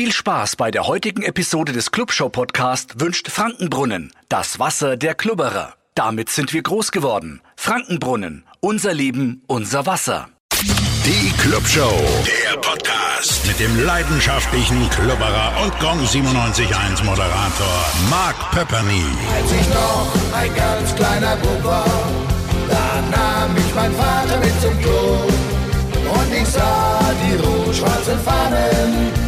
Viel Spaß bei der heutigen Episode des Clubshow Podcast wünscht Frankenbrunnen, das Wasser der Klubberer. Damit sind wir groß geworden. Frankenbrunnen, unser Leben, unser Wasser. Die Clubshow, der Podcast mit dem leidenschaftlichen Klubberer und Gong 97.1 Moderator Mark Pepperny. Als ich noch ein ganz kleiner Bub war, da nahm mich mein Vater mit zum Klo. Und ich sah die rot-schwarzen Fahnen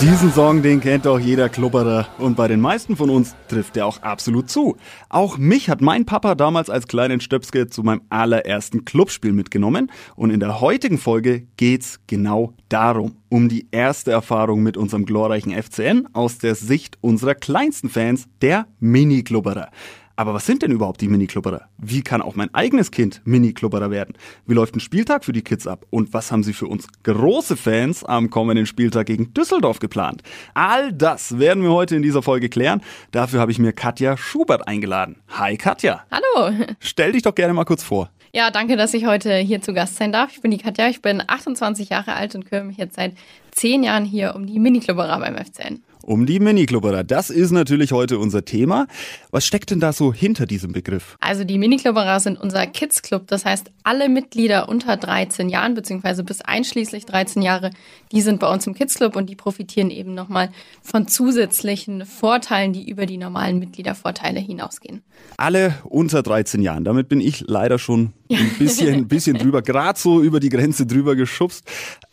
Diesen Song, den kennt auch jeder Klubberer und bei den meisten von uns trifft er auch absolut zu. Auch mich hat mein Papa damals als kleinen Stöpske zu meinem allerersten Clubspiel mitgenommen und in der heutigen Folge geht's genau darum, um die erste Erfahrung mit unserem glorreichen FCN aus der Sicht unserer kleinsten Fans, der Mini-Klubberer. Aber was sind denn überhaupt die Mini-Klubberer? Wie kann auch mein eigenes Kind Mini-Klubberer werden? Wie läuft ein Spieltag für die Kids ab? Und was haben sie für uns große Fans am kommenden Spieltag gegen Düsseldorf geplant? All das werden wir heute in dieser Folge klären. Dafür habe ich mir Katja Schubert eingeladen. Hi Katja. Hallo. Stell dich doch gerne mal kurz vor. Ja, danke, dass ich heute hier zu Gast sein darf. Ich bin die Katja, ich bin 28 Jahre alt und kümmere mich jetzt seit zehn Jahren hier um die Mini-Klubberer beim FCN. Um die Mini-Klubberer. Das ist natürlich heute unser Thema. Was steckt denn da so hinter diesem Begriff? Also die Mini-Klubberer sind unser Kids-Club. Das heißt, alle Mitglieder unter 13 Jahren, beziehungsweise bis einschließlich 13 Jahre, die sind bei uns im Kids-Club und die profitieren eben nochmal von zusätzlichen Vorteilen, die über die normalen Mitgliedervorteile hinausgehen. Alle unter 13 Jahren. Damit bin ich leider schon ein bisschen, ein bisschen drüber, gerade so über die Grenze drüber geschubst.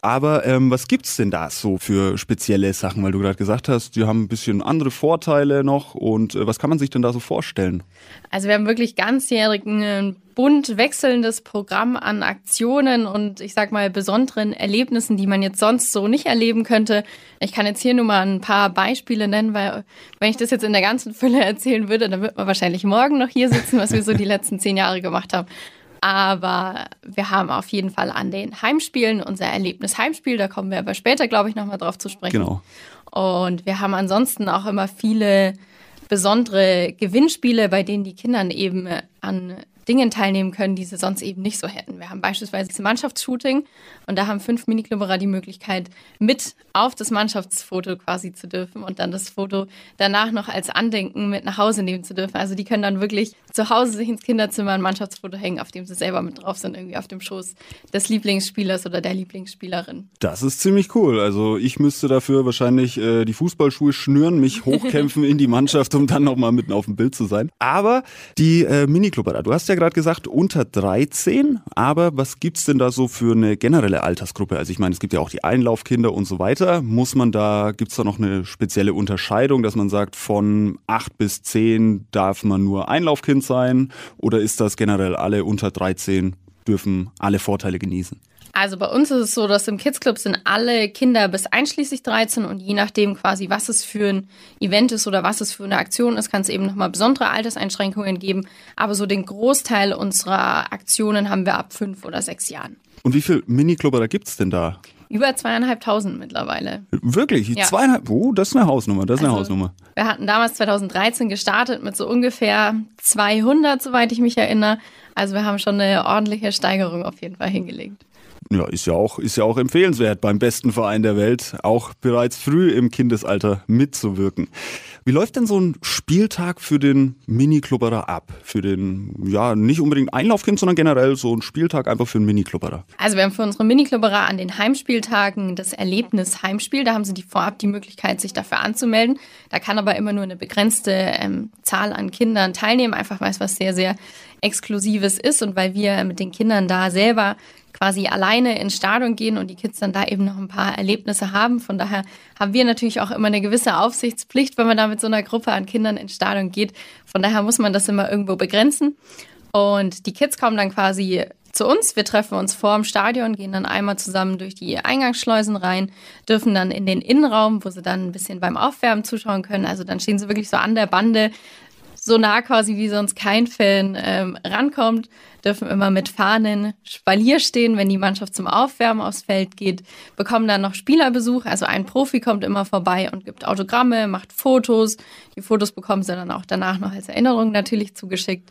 Aber ähm, was gibt's denn da so für spezielle Sachen? Weil du gerade gesagt hast, die haben ein bisschen andere Vorteile noch. Und äh, was kann man sich denn da so vorstellen? Also wir haben wirklich ganzjährigen äh, bunt wechselndes Programm an Aktionen und ich sag mal besonderen Erlebnissen, die man jetzt sonst so nicht erleben könnte. Ich kann jetzt hier nur mal ein paar Beispiele nennen, weil wenn ich das jetzt in der ganzen Fülle erzählen würde, dann wird man wahrscheinlich morgen noch hier sitzen, was wir so die letzten zehn Jahre gemacht haben. Aber wir haben auf jeden Fall an den Heimspielen unser Erlebnis Heimspiel. Da kommen wir aber später, glaube ich, nochmal drauf zu sprechen. Genau. Und wir haben ansonsten auch immer viele besondere Gewinnspiele, bei denen die Kindern eben an Dingen teilnehmen können, die sie sonst eben nicht so hätten. Wir haben beispielsweise das Mannschaftsshooting und da haben fünf Miniklubberer die Möglichkeit, mit auf das Mannschaftsfoto quasi zu dürfen und dann das Foto danach noch als Andenken mit nach Hause nehmen zu dürfen. Also die können dann wirklich zu Hause sich ins Kinderzimmer ein Mannschaftsfoto hängen, auf dem sie selber mit drauf sind, irgendwie auf dem Schoß des Lieblingsspielers oder der Lieblingsspielerin. Das ist ziemlich cool. Also ich müsste dafür wahrscheinlich äh, die Fußballschuhe schnüren, mich hochkämpfen in die Mannschaft, um dann nochmal mitten auf dem Bild zu sein. Aber die äh, Miniklubberer, du hast ja gerade gesagt, unter 13, aber was gibt's denn da so für eine generelle Altersgruppe? Also ich meine, es gibt ja auch die Einlaufkinder und so weiter. Muss man da, gibt's da noch eine spezielle Unterscheidung, dass man sagt, von 8 bis 10 darf man nur Einlaufkind sein? Oder ist das generell alle unter 13 dürfen alle Vorteile genießen? Also bei uns ist es so, dass im Kids Club sind alle Kinder bis einschließlich 13 und je nachdem quasi, was es für ein Event ist oder was es für eine Aktion ist, kann es eben nochmal besondere Alterseinschränkungen geben. Aber so den Großteil unserer Aktionen haben wir ab fünf oder sechs Jahren. Und wie viel Miniklubber gibt es denn da? Über zweieinhalbtausend mittlerweile. Wirklich? Ja. Zweieinhalb? Oh, das ist eine Hausnummer. Das ist eine Also, Hausnummer. Wir hatten damals 2013 gestartet mit so ungefähr 200, soweit ich mich erinnere. Also wir haben schon eine ordentliche Steigerung auf jeden Fall hingelegt. Ja, ist ja auch, ist ja auch empfehlenswert, beim besten Verein der Welt auch bereits früh im Kindesalter mitzuwirken. Wie läuft denn so ein Spieltag für den Mini-Klubberer ab? Für den, ja, nicht unbedingt Einlaufkind, sondern generell so ein Spieltag einfach für einen Mini-Klubberer. Also wir haben für unsere Miniklubberer an den Heimspieltagen das Erlebnis Heimspiel. Da haben sie die vorab die Möglichkeit, sich dafür anzumelden. Da kann aber immer nur eine begrenzte ähm, Zahl an Kindern teilnehmen, einfach weil es was sehr, sehr Exklusives ist und weil wir mit den Kindern da selber quasi alleine ins Stadion gehen und die Kids dann da eben noch ein paar Erlebnisse haben. Von daher haben wir natürlich auch immer eine gewisse Aufsichtspflicht, wenn man da mit so einer Gruppe an Kindern ins Stadion geht. Von daher muss man das immer irgendwo begrenzen. Und die Kids kommen dann quasi zu uns. Wir treffen uns vor dem Stadion, gehen dann einmal zusammen durch die Eingangsschleusen rein, dürfen dann in den Innenraum, wo sie dann ein bisschen beim Aufwärmen zuschauen können. Also dann stehen sie wirklich so an der Bande, so nah quasi wie sonst kein Fan ähm, rankommt, dürfen immer mit Fahnen Spalier stehen, wenn die Mannschaft zum Aufwärmen aufs Feld geht, bekommen dann noch Spielerbesuch. Also ein Profi kommt immer vorbei und gibt Autogramme, macht Fotos. Die Fotos bekommen sie dann auch danach noch als Erinnerung natürlich zugeschickt.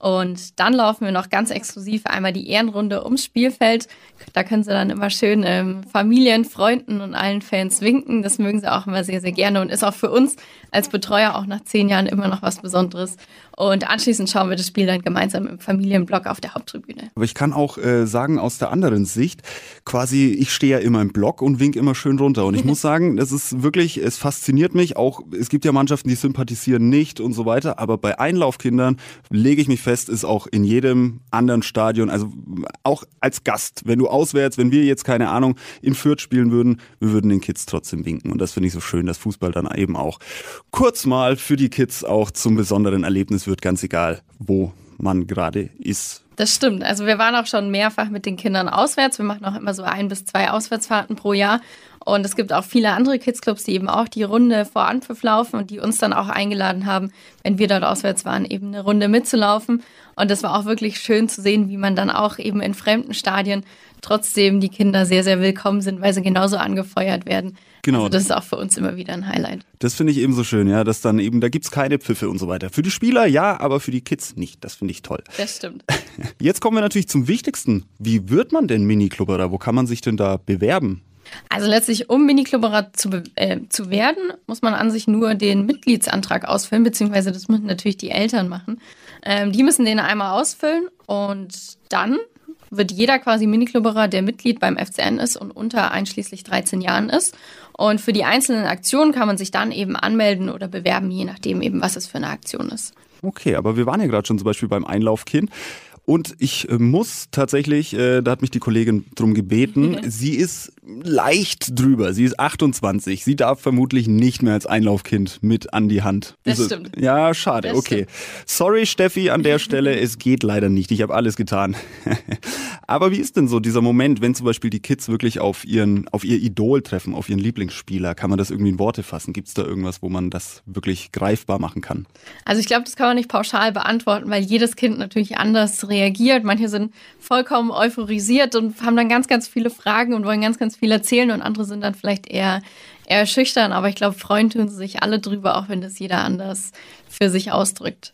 Und dann laufen wir noch ganz exklusiv einmal die Ehrenrunde ums Spielfeld. Da können sie dann immer schön ähm, Familien, Freunden und allen Fans winken. Das mögen sie auch immer sehr, sehr gerne und ist auch für uns als Betreuer auch nach zehn Jahren immer noch was Besonderes. Und anschließend schauen wir das Spiel dann gemeinsam im Familienblock auf der Haupttribüne. Aber ich kann auch äh, sagen, aus der anderen Sicht, quasi, ich stehe ja immer im Block und wink immer schön runter. Und ich muss sagen, das ist wirklich, es fasziniert mich. Auch, es gibt ja Mannschaften, die sympathisieren nicht und so weiter. Aber bei Einlaufkindern lege ich mich fest, ist auch in jedem anderen Stadion, also auch als Gast, wenn du auswärts, wenn wir jetzt, keine Ahnung, in Fürth spielen würden, wir würden den Kids trotzdem winken. Und das finde ich so schön, dass Fußball dann eben auch kurz mal für die Kids auch zum besonderen Erlebnis wird, ganz egal, wo man gerade ist. Das stimmt. Also wir waren auch schon mehrfach mit den Kindern auswärts. Wir machen auch immer so ein bis zwei Auswärtsfahrten pro Jahr. Und es gibt auch viele andere Kidsclubs, die eben auch die Runde vor Anpfiff laufen und die uns dann auch eingeladen haben, wenn wir dort auswärts waren, eben eine Runde mitzulaufen. Und das war auch wirklich schön zu sehen, wie man dann auch eben in fremden Stadien trotzdem die Kinder sehr, sehr willkommen sind, weil sie genauso angefeuert werden. Genau. Also das ist auch für uns immer wieder ein Highlight. Das finde ich eben so schön, ja, dass dann eben, da gibt es keine Pfiffe und so weiter. Für die Spieler ja, aber für die Kids nicht. Das finde ich toll. Das stimmt. Jetzt kommen wir natürlich zum Wichtigsten. Wie wird man denn Mini-Klubberer? Wo kann man sich denn da bewerben? Also letztlich, um Mini-Klubberer zu, äh, zu werden, muss man an sich nur den Mitgliedsantrag ausfüllen, beziehungsweise das müssen natürlich die Eltern machen. Ähm, die müssen den einmal ausfüllen und dann wird jeder quasi Miniklubberer, der Mitglied beim FCN ist und unter einschließlich 13 Jahren ist. Und für die einzelnen Aktionen kann man sich dann eben anmelden oder bewerben, je nachdem eben, was es für eine Aktion ist. Okay, aber wir waren ja gerade schon zum Beispiel beim Einlaufkind. Und ich äh, muss tatsächlich, äh, da hat mich die Kollegin drum gebeten, sie ist leicht drüber. Sie ist 28. Sie darf vermutlich nicht mehr als Einlaufkind mit an die Hand. Das also, stimmt. Ja, schade. Das okay. Stimmt. Sorry, Steffi, an der Stelle. es geht leider nicht. Ich habe alles getan. Aber wie ist denn so dieser Moment, wenn zum Beispiel die Kids wirklich auf ihren, auf ihr Idol treffen, auf ihren Lieblingsspieler? Kann man das irgendwie in Worte fassen? Gibt es da irgendwas, wo man das wirklich greifbar machen kann? Also ich glaube, das kann man nicht pauschal beantworten, weil jedes Kind natürlich anders reagiert. Manche sind vollkommen euphorisiert und haben dann ganz, ganz viele Fragen und wollen ganz, ganz viel erzählen und andere sind dann vielleicht eher, eher schüchtern. Aber ich glaube, freuen tun sie sich alle drüber, auch wenn das jeder anders für sich ausdrückt.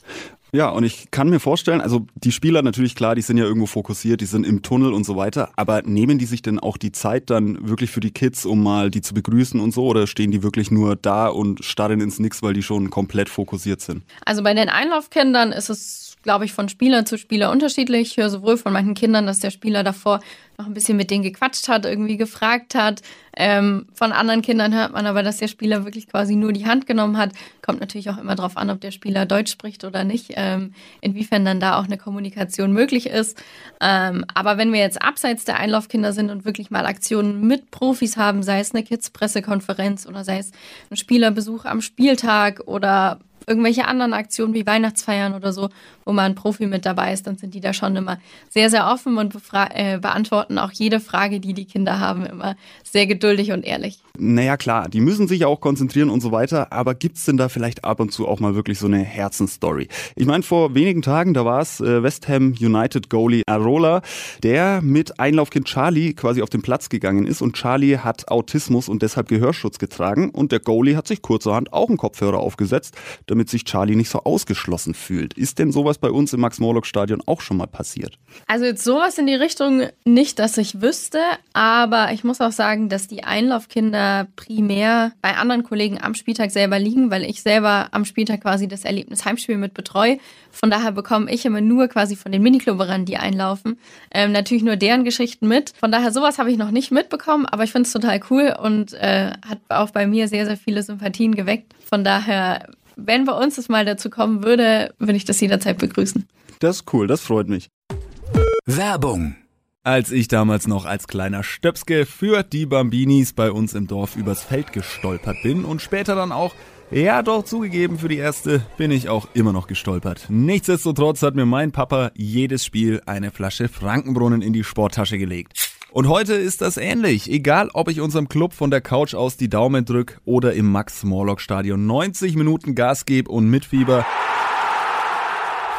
Ja, und ich kann mir vorstellen, also die Spieler natürlich klar, die sind ja irgendwo fokussiert, die sind im Tunnel und so weiter, aber nehmen die sich denn auch die Zeit dann wirklich für die Kids, um mal die zu begrüßen und so, oder stehen die wirklich nur da und starren ins Nix, weil die schon komplett fokussiert sind? Also bei den Einlaufkindern ist es glaube ich, von Spieler zu Spieler unterschiedlich. Ich höre sowohl von manchen Kindern, dass der Spieler davor noch ein bisschen mit denen gequatscht hat, irgendwie gefragt hat. Ähm, von anderen Kindern hört man aber, dass der Spieler wirklich quasi nur die Hand genommen hat. Kommt natürlich auch immer darauf an, ob der Spieler Deutsch spricht oder nicht, ähm, inwiefern dann da auch eine Kommunikation möglich ist. Ähm, aber wenn wir jetzt abseits der Einlaufkinder sind und wirklich mal Aktionen mit Profis haben, sei es eine Kids-Pressekonferenz oder sei es ein Spielerbesuch am Spieltag oder irgendwelche anderen Aktionen wie Weihnachtsfeiern oder so, wo mal ein Profi mit dabei ist, dann sind die da schon immer sehr, sehr offen und äh, beantworten auch jede Frage, die die Kinder haben, immer sehr geduldig und ehrlich. Naja, klar, die müssen sich auch konzentrieren und so weiter, aber gibt's denn da vielleicht ab und zu auch mal wirklich so eine Herzensstory? Ich meine, vor wenigen Tagen, da war es äh, West Ham United Goalie Arola, der mit Einlaufkind Charlie quasi auf den Platz gegangen ist und Charlie hat Autismus und deshalb Gehörschutz getragen und der Goalie hat sich kurzerhand auch einen Kopfhörer aufgesetzt, damit sich Charlie nicht so ausgeschlossen fühlt. Ist denn sowas bei uns im Max-Morlock-Stadion auch schon mal passiert? Also jetzt sowas in die Richtung nicht, dass ich wüsste, aber ich muss auch sagen, dass die Einlaufkinder primär bei anderen Kollegen am Spieltag selber liegen, weil ich selber am Spieltag quasi das Erlebnis Heimspiel mit betreue. Von daher bekomme ich immer nur quasi von den Miniklubberern, die einlaufen, ähm, natürlich nur deren Geschichten mit. Von daher sowas habe ich noch nicht mitbekommen, aber ich finde es total cool und äh, hat auch bei mir sehr, sehr viele Sympathien geweckt. Von daher wenn bei uns es mal dazu kommen würde, würde ich das jederzeit begrüßen. Das ist cool, das freut mich. Werbung. Als ich damals noch als kleiner Stöpske für die Bambinis bei uns im Dorf übers Feld gestolpert bin und später dann auch, ja doch zugegeben, für die erste bin ich auch immer noch gestolpert. Nichtsdestotrotz hat mir mein Papa jedes Spiel eine Flasche Frankenbrunnen in die Sporttasche gelegt. Und heute ist das ähnlich. Egal, ob ich unserem Club von der Couch aus die Daumen drück oder im Max-Morlock-Stadion 90 Minuten Gas gebe und mitfieber.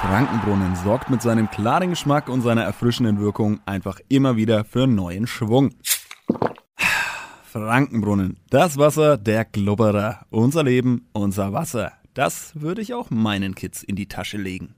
Frankenbrunnen sorgt mit seinem klaren Geschmack und seiner erfrischenden Wirkung einfach immer wieder für neuen Schwung. Frankenbrunnen, das Wasser der Glubberer. Unser Leben, unser Wasser. Das würde ich auch meinen Kids in die Tasche legen.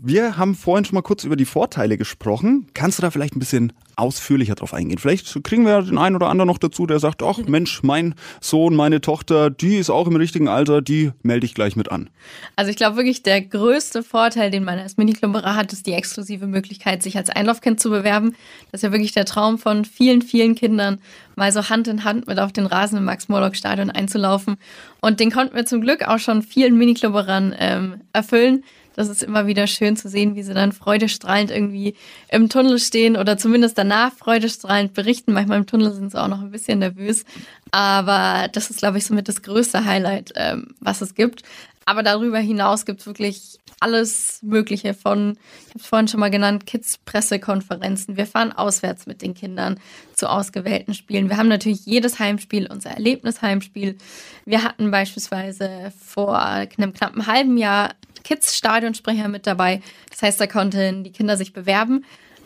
Wir haben vorhin schon mal kurz über die Vorteile gesprochen. Kannst du da vielleicht ein bisschen ausführlicher drauf eingehen? Vielleicht kriegen wir den einen oder anderen noch dazu, der sagt, ach Mensch, mein Sohn, meine Tochter, die ist auch im richtigen Alter, die melde ich gleich mit an. Also ich glaube wirklich, der größte Vorteil, den man als Miniklubberer hat, ist die exklusive Möglichkeit, sich als Einlaufkind zu bewerben. Das ist ja wirklich der Traum von vielen, vielen Kindern, mal so Hand in Hand mit auf den Rasen im Max-Morlock-Stadion einzulaufen. Und den konnten wir zum Glück auch schon vielen Miniklubberern ähm, erfüllen das ist immer wieder schön zu sehen, wie sie dann freudestrahlend irgendwie im Tunnel stehen oder zumindest danach freudestrahlend berichten. Manchmal im Tunnel sind sie auch noch ein bisschen nervös. Aber das ist, glaube ich, somit das größte Highlight, ähm, was es gibt. Aber darüber hinaus gibt es wirklich alles Mögliche von, ich habe es vorhin schon mal genannt, Kids-Pressekonferenzen. Wir fahren auswärts mit den Kindern zu ausgewählten Spielen. Wir haben natürlich jedes Heimspiel unser Erlebnisheimspiel. Wir hatten beispielsweise vor einem knappen halben Jahr Kids-Stadionsprecher mit dabei. Das heißt, da konnten die Kinder sich bewerben,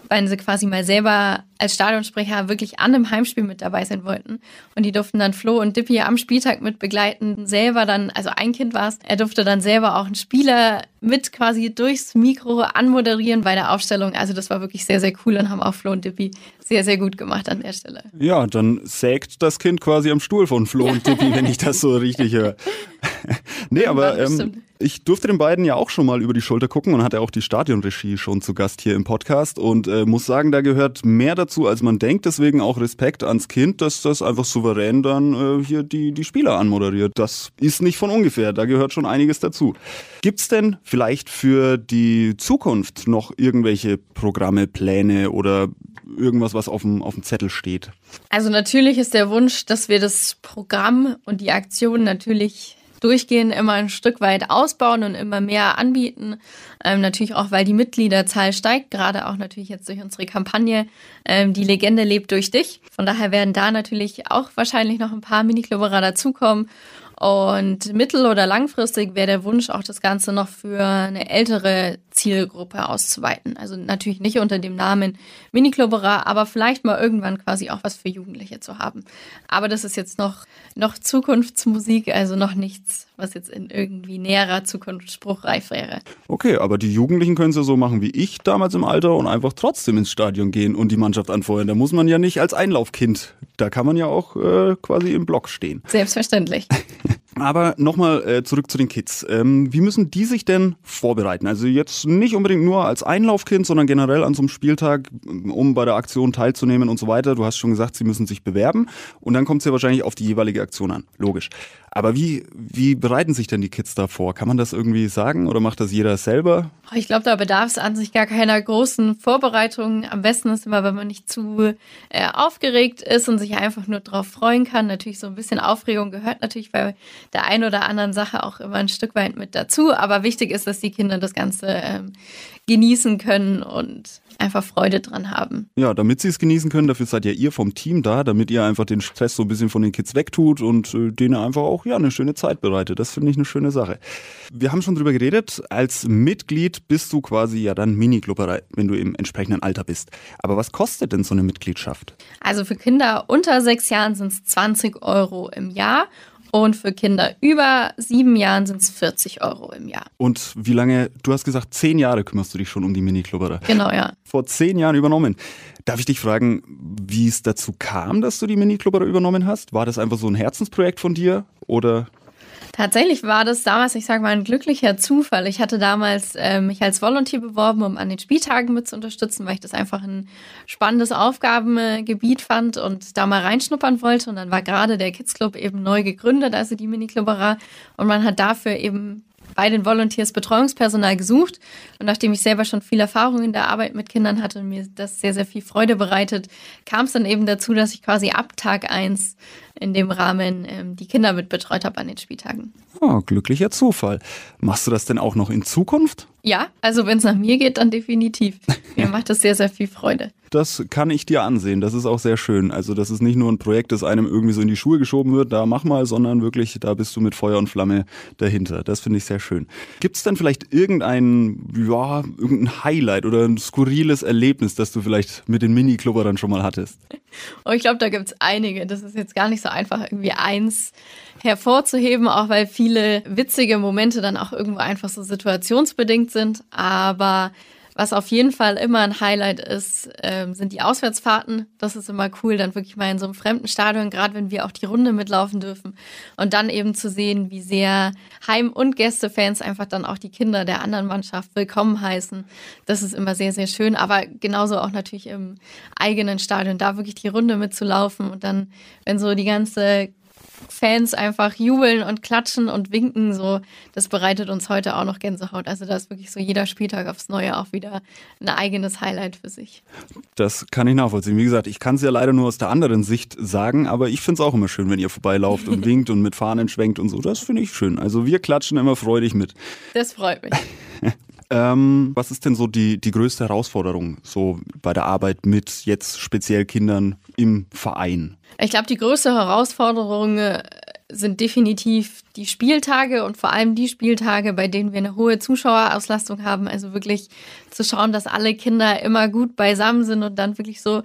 weil sie quasi mal selber als Stadionsprecher wirklich an einem Heimspiel mit dabei sein wollten. Und die durften dann Flo und Dippy am Spieltag mit begleiten. Selber dann, also ein Kind war es, er durfte dann selber auch einen Spieler mit quasi durchs Mikro anmoderieren bei der Aufstellung. Also das war wirklich sehr, sehr cool und haben auch Flo und Dippy sehr, sehr gut gemacht an der Stelle. Ja, dann sägt das Kind quasi am Stuhl von Flo und Dippy, wenn ich das so richtig höre. nee, aber ähm, ich durfte den beiden ja auch schon mal über die Schulter gucken und hatte auch die Stadionregie schon zu Gast hier im Podcast und äh, muss sagen, da gehört mehr dazu, als man denkt. Deswegen auch Respekt ans Kind, dass das einfach souverän dann äh, hier die, die Spieler anmoderiert. Das ist nicht von ungefähr, da gehört schon einiges dazu. Gibt's denn vielleicht für die Zukunft noch irgendwelche Programme, Pläne oder irgendwas, was auf dem, auf dem Zettel steht? Also natürlich ist der Wunsch, dass wir das Programm und die Aktion natürlich durchgehend immer ein Stück weit ausbauen und immer mehr anbieten. Ähm, natürlich auch, weil die Mitgliederzahl steigt, gerade auch natürlich jetzt durch unsere Kampagne ähm, Die Legende lebt durch dich. Von daher werden da natürlich auch wahrscheinlich noch ein paar Miniklubberer dazukommen. Und mittel- oder langfristig wäre der Wunsch, auch das Ganze noch für eine ältere Zielgruppe auszuweiten. Also natürlich nicht unter dem Namen Miniklubberer, aber vielleicht mal irgendwann quasi auch was für Jugendliche zu haben. Aber das ist jetzt noch, noch Zukunftsmusik, also noch nichts, was jetzt in irgendwie näherer Zukunft spruchreif wäre. Okay, aber die Jugendlichen können es ja so machen wie ich damals im Alter und einfach trotzdem ins Stadion gehen und die Mannschaft anfeuern. Da muss man ja nicht als Einlaufkind, da kann man ja auch äh, quasi im Block stehen. Selbstverständlich. Aber nochmal äh, zurück zu den Kids. Ähm, wie müssen die sich denn vorbereiten? Also jetzt nicht unbedingt nur als Einlaufkind, sondern generell an so einem Spieltag, um bei der Aktion teilzunehmen und so weiter. Du hast schon gesagt, sie müssen sich bewerben und dann kommt es ja wahrscheinlich auf die jeweilige Aktion an. Logisch. Aber wie, wie bereiten sich denn die Kids da vor? Kann man das irgendwie sagen oder macht das jeder selber? Ich glaube, da bedarf es an sich gar keiner großen Vorbereitung. Am besten ist immer, wenn man nicht zu äh, aufgeregt ist und sich einfach nur drauf freuen kann. Natürlich so ein bisschen Aufregung gehört natürlich bei der einen oder anderen Sache auch immer ein Stück weit mit dazu. Aber wichtig ist, dass die Kinder das Ganze ähm, genießen können und einfach Freude dran haben. Ja, damit sie es genießen können, dafür seid ja ihr vom Team da, damit ihr einfach den Stress so ein bisschen von den Kids wegtut und äh, denen einfach auch ja eine schöne Zeit bereitet. Das finde ich eine schöne Sache. Wir haben schon drüber geredet, als Mitglied bist du quasi ja dann Mini-Klubberer, wenn du im entsprechenden Alter bist. Aber was kostet denn so eine Mitgliedschaft? Also für Kinder unter sechs Jahren sind es 20 Euro im Jahr und für Kinder über sieben Jahren sind es 40 Euro im Jahr. Und wie lange, du hast gesagt, zehn Jahre kümmerst du dich schon um die Mini-Klubberer. Genau, ja. Vor zehn Jahren übernommen. Darf ich dich fragen, wie es dazu kam, dass du die Mini-Klubberer übernommen hast? War das einfach so ein Herzensprojekt von dir oder Tatsächlich war das damals, ich sage mal, ein glücklicher Zufall. Ich hatte damals äh, mich als Volunteer beworben, um an den Spieltagen mit zu unterstützen, weil ich das einfach ein spannendes Aufgabengebiet fand und da mal reinschnuppern wollte. Und dann war gerade der Kids Club eben neu gegründet, also die Mini-Clubberer. Und man hat dafür eben bei den Volunteers Betreuungspersonal gesucht. Und nachdem ich selber schon viel Erfahrung in der Arbeit mit Kindern hatte und mir das sehr, sehr viel Freude bereitet, kam es dann eben dazu, dass ich quasi ab Tag eins in dem Rahmen ähm, die Kinder mit betreut habe an den Spieltagen. Oh, glücklicher Zufall. Machst du das denn auch noch in Zukunft? Ja, also wenn es nach mir geht, dann definitiv. Mir macht das sehr, sehr viel Freude. Das kann ich dir ansehen. Das ist auch sehr schön. Also, das ist nicht nur ein Projekt, das einem irgendwie so in die Schuhe geschoben wird, da mach mal, sondern wirklich, da bist du mit Feuer und Flamme dahinter. Das finde ich sehr schön. Gibt es denn vielleicht irgendein, ja, irgendein Highlight oder ein skurriles Erlebnis, das du vielleicht mit den Mini-Klubberern schon mal hattest? Oh, ich glaube, da gibt es einige. Das ist jetzt gar nicht so einfach, irgendwie eins hervorzuheben, auch weil viele witzige Momente dann auch irgendwo einfach so situationsbedingt sind. Aber was auf jeden Fall immer ein Highlight ist, ähm, sind die Auswärtsfahrten. Das ist immer cool, dann wirklich mal in so einem fremden Stadion, gerade wenn wir auch die Runde mitlaufen dürfen. Und dann eben zu sehen, wie sehr Heim- und Gästefans einfach dann auch die Kinder der anderen Mannschaft willkommen heißen. Das ist immer sehr, sehr schön. Aber genauso auch natürlich im eigenen Stadion, da wirklich die Runde mitzulaufen und dann, wenn so die ganze Fans einfach jubeln und klatschen und winken, so, das bereitet uns heute auch noch Gänsehaut. Also da ist wirklich so jeder Spieltag aufs Neue auch wieder ein eigenes Highlight für sich. Das kann ich nachvollziehen. Wie gesagt, ich kann es ja leider nur aus der anderen Sicht sagen, aber ich finde es auch immer schön, wenn ihr vorbeilauft und winkt und mit Fahnen schwenkt und so. Das finde ich schön. Also wir klatschen immer freudig mit. Das freut mich. Ähm, was ist denn so die, die größte Herausforderung so bei der Arbeit mit jetzt speziell Kindern im Verein? Ich glaube, die größte Herausforderung äh, sind definitiv die Spieltage und vor allem die Spieltage, bei denen wir eine hohe Zuschauerauslastung haben. Also wirklich zu schauen, dass alle Kinder immer gut beisammen sind und dann wirklich so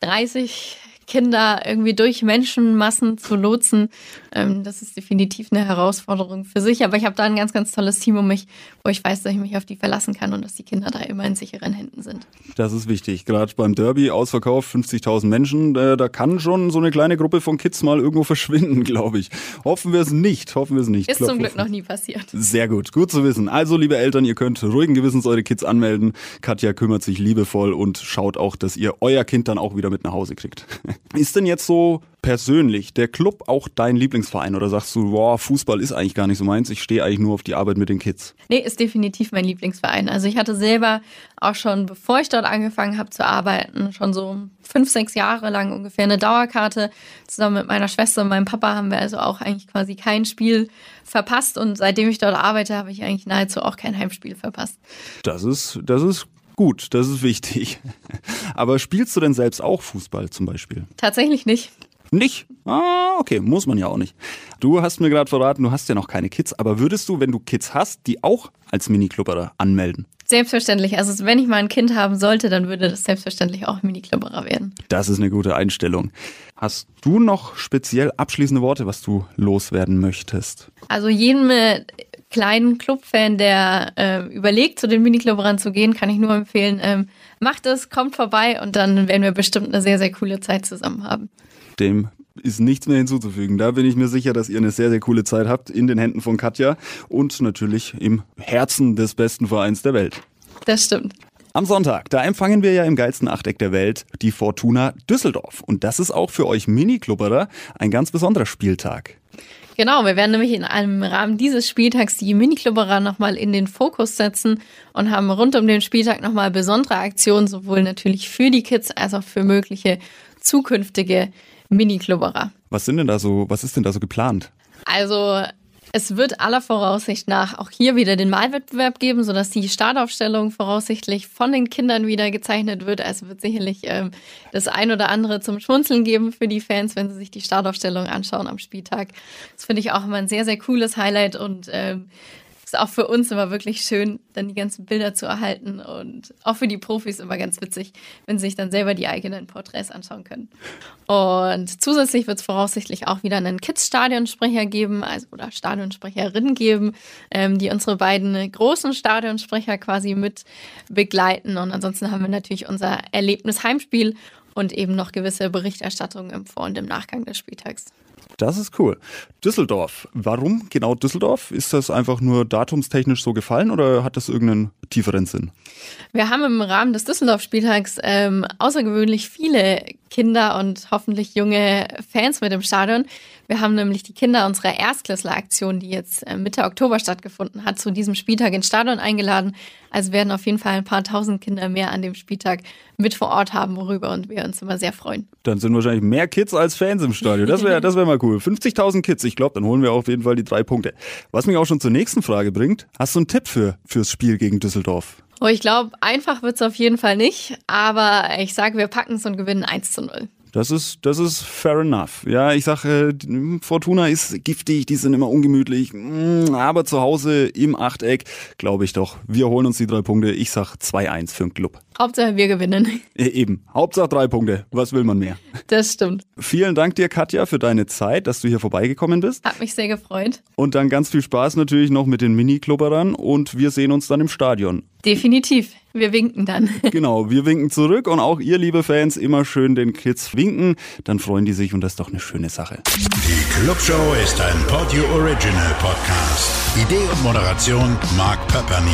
30 Kinder irgendwie durch Menschenmassen zu lotsen, ähm, das ist definitiv eine Herausforderung für sich. Aber ich habe da ein ganz, ganz tolles Team um mich, wo ich weiß, dass ich mich auf die verlassen kann und dass die Kinder da immer in sicheren Händen sind. Das ist wichtig. Gerade beim Derby, Ausverkauf, 50.000 Menschen, äh, da kann schon so eine kleine Gruppe von Kids mal irgendwo verschwinden, glaube ich. Hoffen wir es nicht, hoffen wir es nicht. Ist Klopf zum Glück noch nie passiert. Sehr gut, gut zu wissen. Also, liebe Eltern, ihr könnt ruhigen Gewissens eure Kids anmelden. Katja kümmert sich liebevoll und schaut auch, dass ihr euer Kind dann auch wieder mit nach Hause kriegt. Ist denn jetzt so persönlich der Club auch dein Lieblingsverein oder sagst du, boah, Fußball ist eigentlich gar nicht so meins, ich stehe eigentlich nur auf die Arbeit mit den Kids? Nee, ist definitiv mein Lieblingsverein. Also ich hatte selber auch schon, bevor ich dort angefangen habe zu arbeiten, schon so fünf, sechs Jahre lang ungefähr eine Dauerkarte. Zusammen mit meiner Schwester und meinem Papa haben wir also auch eigentlich quasi kein Spiel verpasst und seitdem ich dort arbeite, habe ich eigentlich nahezu auch kein Heimspiel verpasst. Das ist, das ist Gut, das ist wichtig. Aber spielst du denn selbst auch Fußball zum Beispiel? Tatsächlich nicht. Nicht? Ah, okay, muss man ja auch nicht. Du hast mir gerade verraten, du hast ja noch keine Kids, aber würdest du, wenn du Kids hast, die auch als Mini-Klubberer anmelden? Selbstverständlich. Also wenn ich mal ein Kind haben sollte, dann würde das selbstverständlich auch Mini-Klubberer werden. Das ist eine gute Einstellung. Hast du noch speziell abschließende Worte, was du loswerden möchtest? Also jedem äh, kleinen Clubfan, der äh, überlegt, zu den Mini-Klubberern zu gehen, kann ich nur empfehlen, ähm, macht es, kommt vorbei und dann werden wir bestimmt eine sehr, sehr coole Zeit zusammen haben. Dem ist nichts mehr hinzuzufügen. Da bin ich mir sicher, dass ihr eine sehr, sehr coole Zeit habt in den Händen von Katja und natürlich im Herzen des besten Vereins der Welt. Das stimmt. Am Sonntag, da empfangen wir ja im geilsten Achteck der Welt die Fortuna Düsseldorf. Und das ist auch für euch Mini-Klubberer ein ganz besonderer Spieltag. Genau, wir werden nämlich in einem Rahmen dieses Spieltags die Mini-Klubberer nochmal in den Fokus setzen und haben rund um den Spieltag nochmal besondere Aktionen, sowohl natürlich für die Kids als auch für mögliche zukünftige Mini-Klubberer. Was sind denn da so, was ist denn da so geplant? Also es wird aller Voraussicht nach auch hier wieder den Malwettbewerb geben, sodass die Startaufstellung voraussichtlich von den Kindern wieder gezeichnet wird. Also wird sicherlich ähm, das ein oder andere zum Schmunzeln geben für die Fans, wenn sie sich die Startaufstellung anschauen am Spieltag. Das finde ich auch immer ein sehr, sehr cooles Highlight und ähm, ist auch für uns immer wirklich schön, dann die ganzen Bilder zu erhalten und auch für die Profis immer ganz witzig, wenn sie sich dann selber die eigenen Porträts anschauen können. Und zusätzlich wird es voraussichtlich auch wieder einen Kids-Stadionsprecher geben, also oder Stadionsprecherinnen geben, ähm, die unsere beiden großen Stadionsprecher quasi mit begleiten. Und ansonsten haben wir natürlich unser Erlebnis-Heimspiel und eben noch gewisse Berichterstattungen im Vor- und im Nachgang des Spieltags. Das ist cool. Düsseldorf. Warum genau Düsseldorf? Ist das einfach nur datumstechnisch so gefallen oder hat das irgendeinen tieferen Sinn? Wir haben im Rahmen des Düsseldorf-Spieltags ähm, außergewöhnlich viele Kinder und hoffentlich junge Fans mit im Stadion. Wir haben nämlich die Kinder unserer Erstklässler-Aktion, die jetzt äh, Mitte Oktober stattgefunden hat, zu diesem Spieltag ins Stadion eingeladen. Also werden auf jeden Fall ein paar tausend Kinder mehr an dem Spieltag mit vor Ort haben, worüber und wir uns immer sehr freuen. Dann sind wahrscheinlich mehr Kids als Fans im Stadion. Das wäre das wär mal cool. 50.000 Kids, ich glaube, dann holen wir auf jeden Fall die drei Punkte. Was mich auch schon zur nächsten Frage bringt. Hast du einen Tipp für fürs Spiel gegen Düsseldorf? Oh, ich glaube, einfach wird es auf jeden Fall nicht, aber ich sage, wir packen es und gewinnen 1 zu 0. Das ist, das ist fair enough. Ja, ich sage, äh, Fortuna ist giftig, die sind immer ungemütlich. Mm, aber zu Hause im Achteck glaube ich doch. Wir holen uns die drei Punkte. Ich sag 2-1 für den Club. Hauptsache wir gewinnen. Eben. Hauptsache drei Punkte. Was will man mehr? Das stimmt. Vielen Dank dir, Katja, für deine Zeit, dass du hier vorbeigekommen bist. Hat mich sehr gefreut. Und dann ganz viel Spaß natürlich noch mit den Mini-Klubberern und wir sehen uns dann im Stadion. Definitiv. Wir winken dann. Genau, wir winken zurück und auch ihr, liebe Fans, immer schön den Kids winken. Dann freuen die sich und das ist doch eine schöne Sache. Die Clubshow ist ein Podio Original Podcast. Idee und Moderation Mark Pepperny.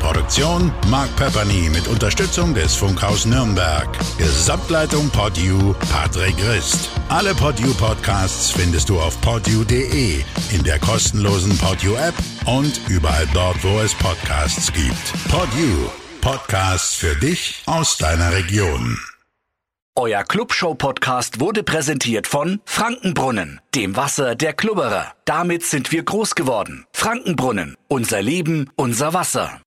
Produktion Mark Pepperny mit Unterstützung des Funkhaus Nürnberg. Gesamtleitung Podio Patrick Rist. Alle Podio Podcasts findest du auf podio.de, in der kostenlosen Podio App und überall dort, wo es Podcasts gibt. Podio. Podcasts für dich aus deiner Region. Euer Clubshow-Podcast wurde präsentiert von Frankenbrunnen, dem Wasser der Klubberer. Damit sind wir groß geworden. Frankenbrunnen, unser Leben, unser Wasser.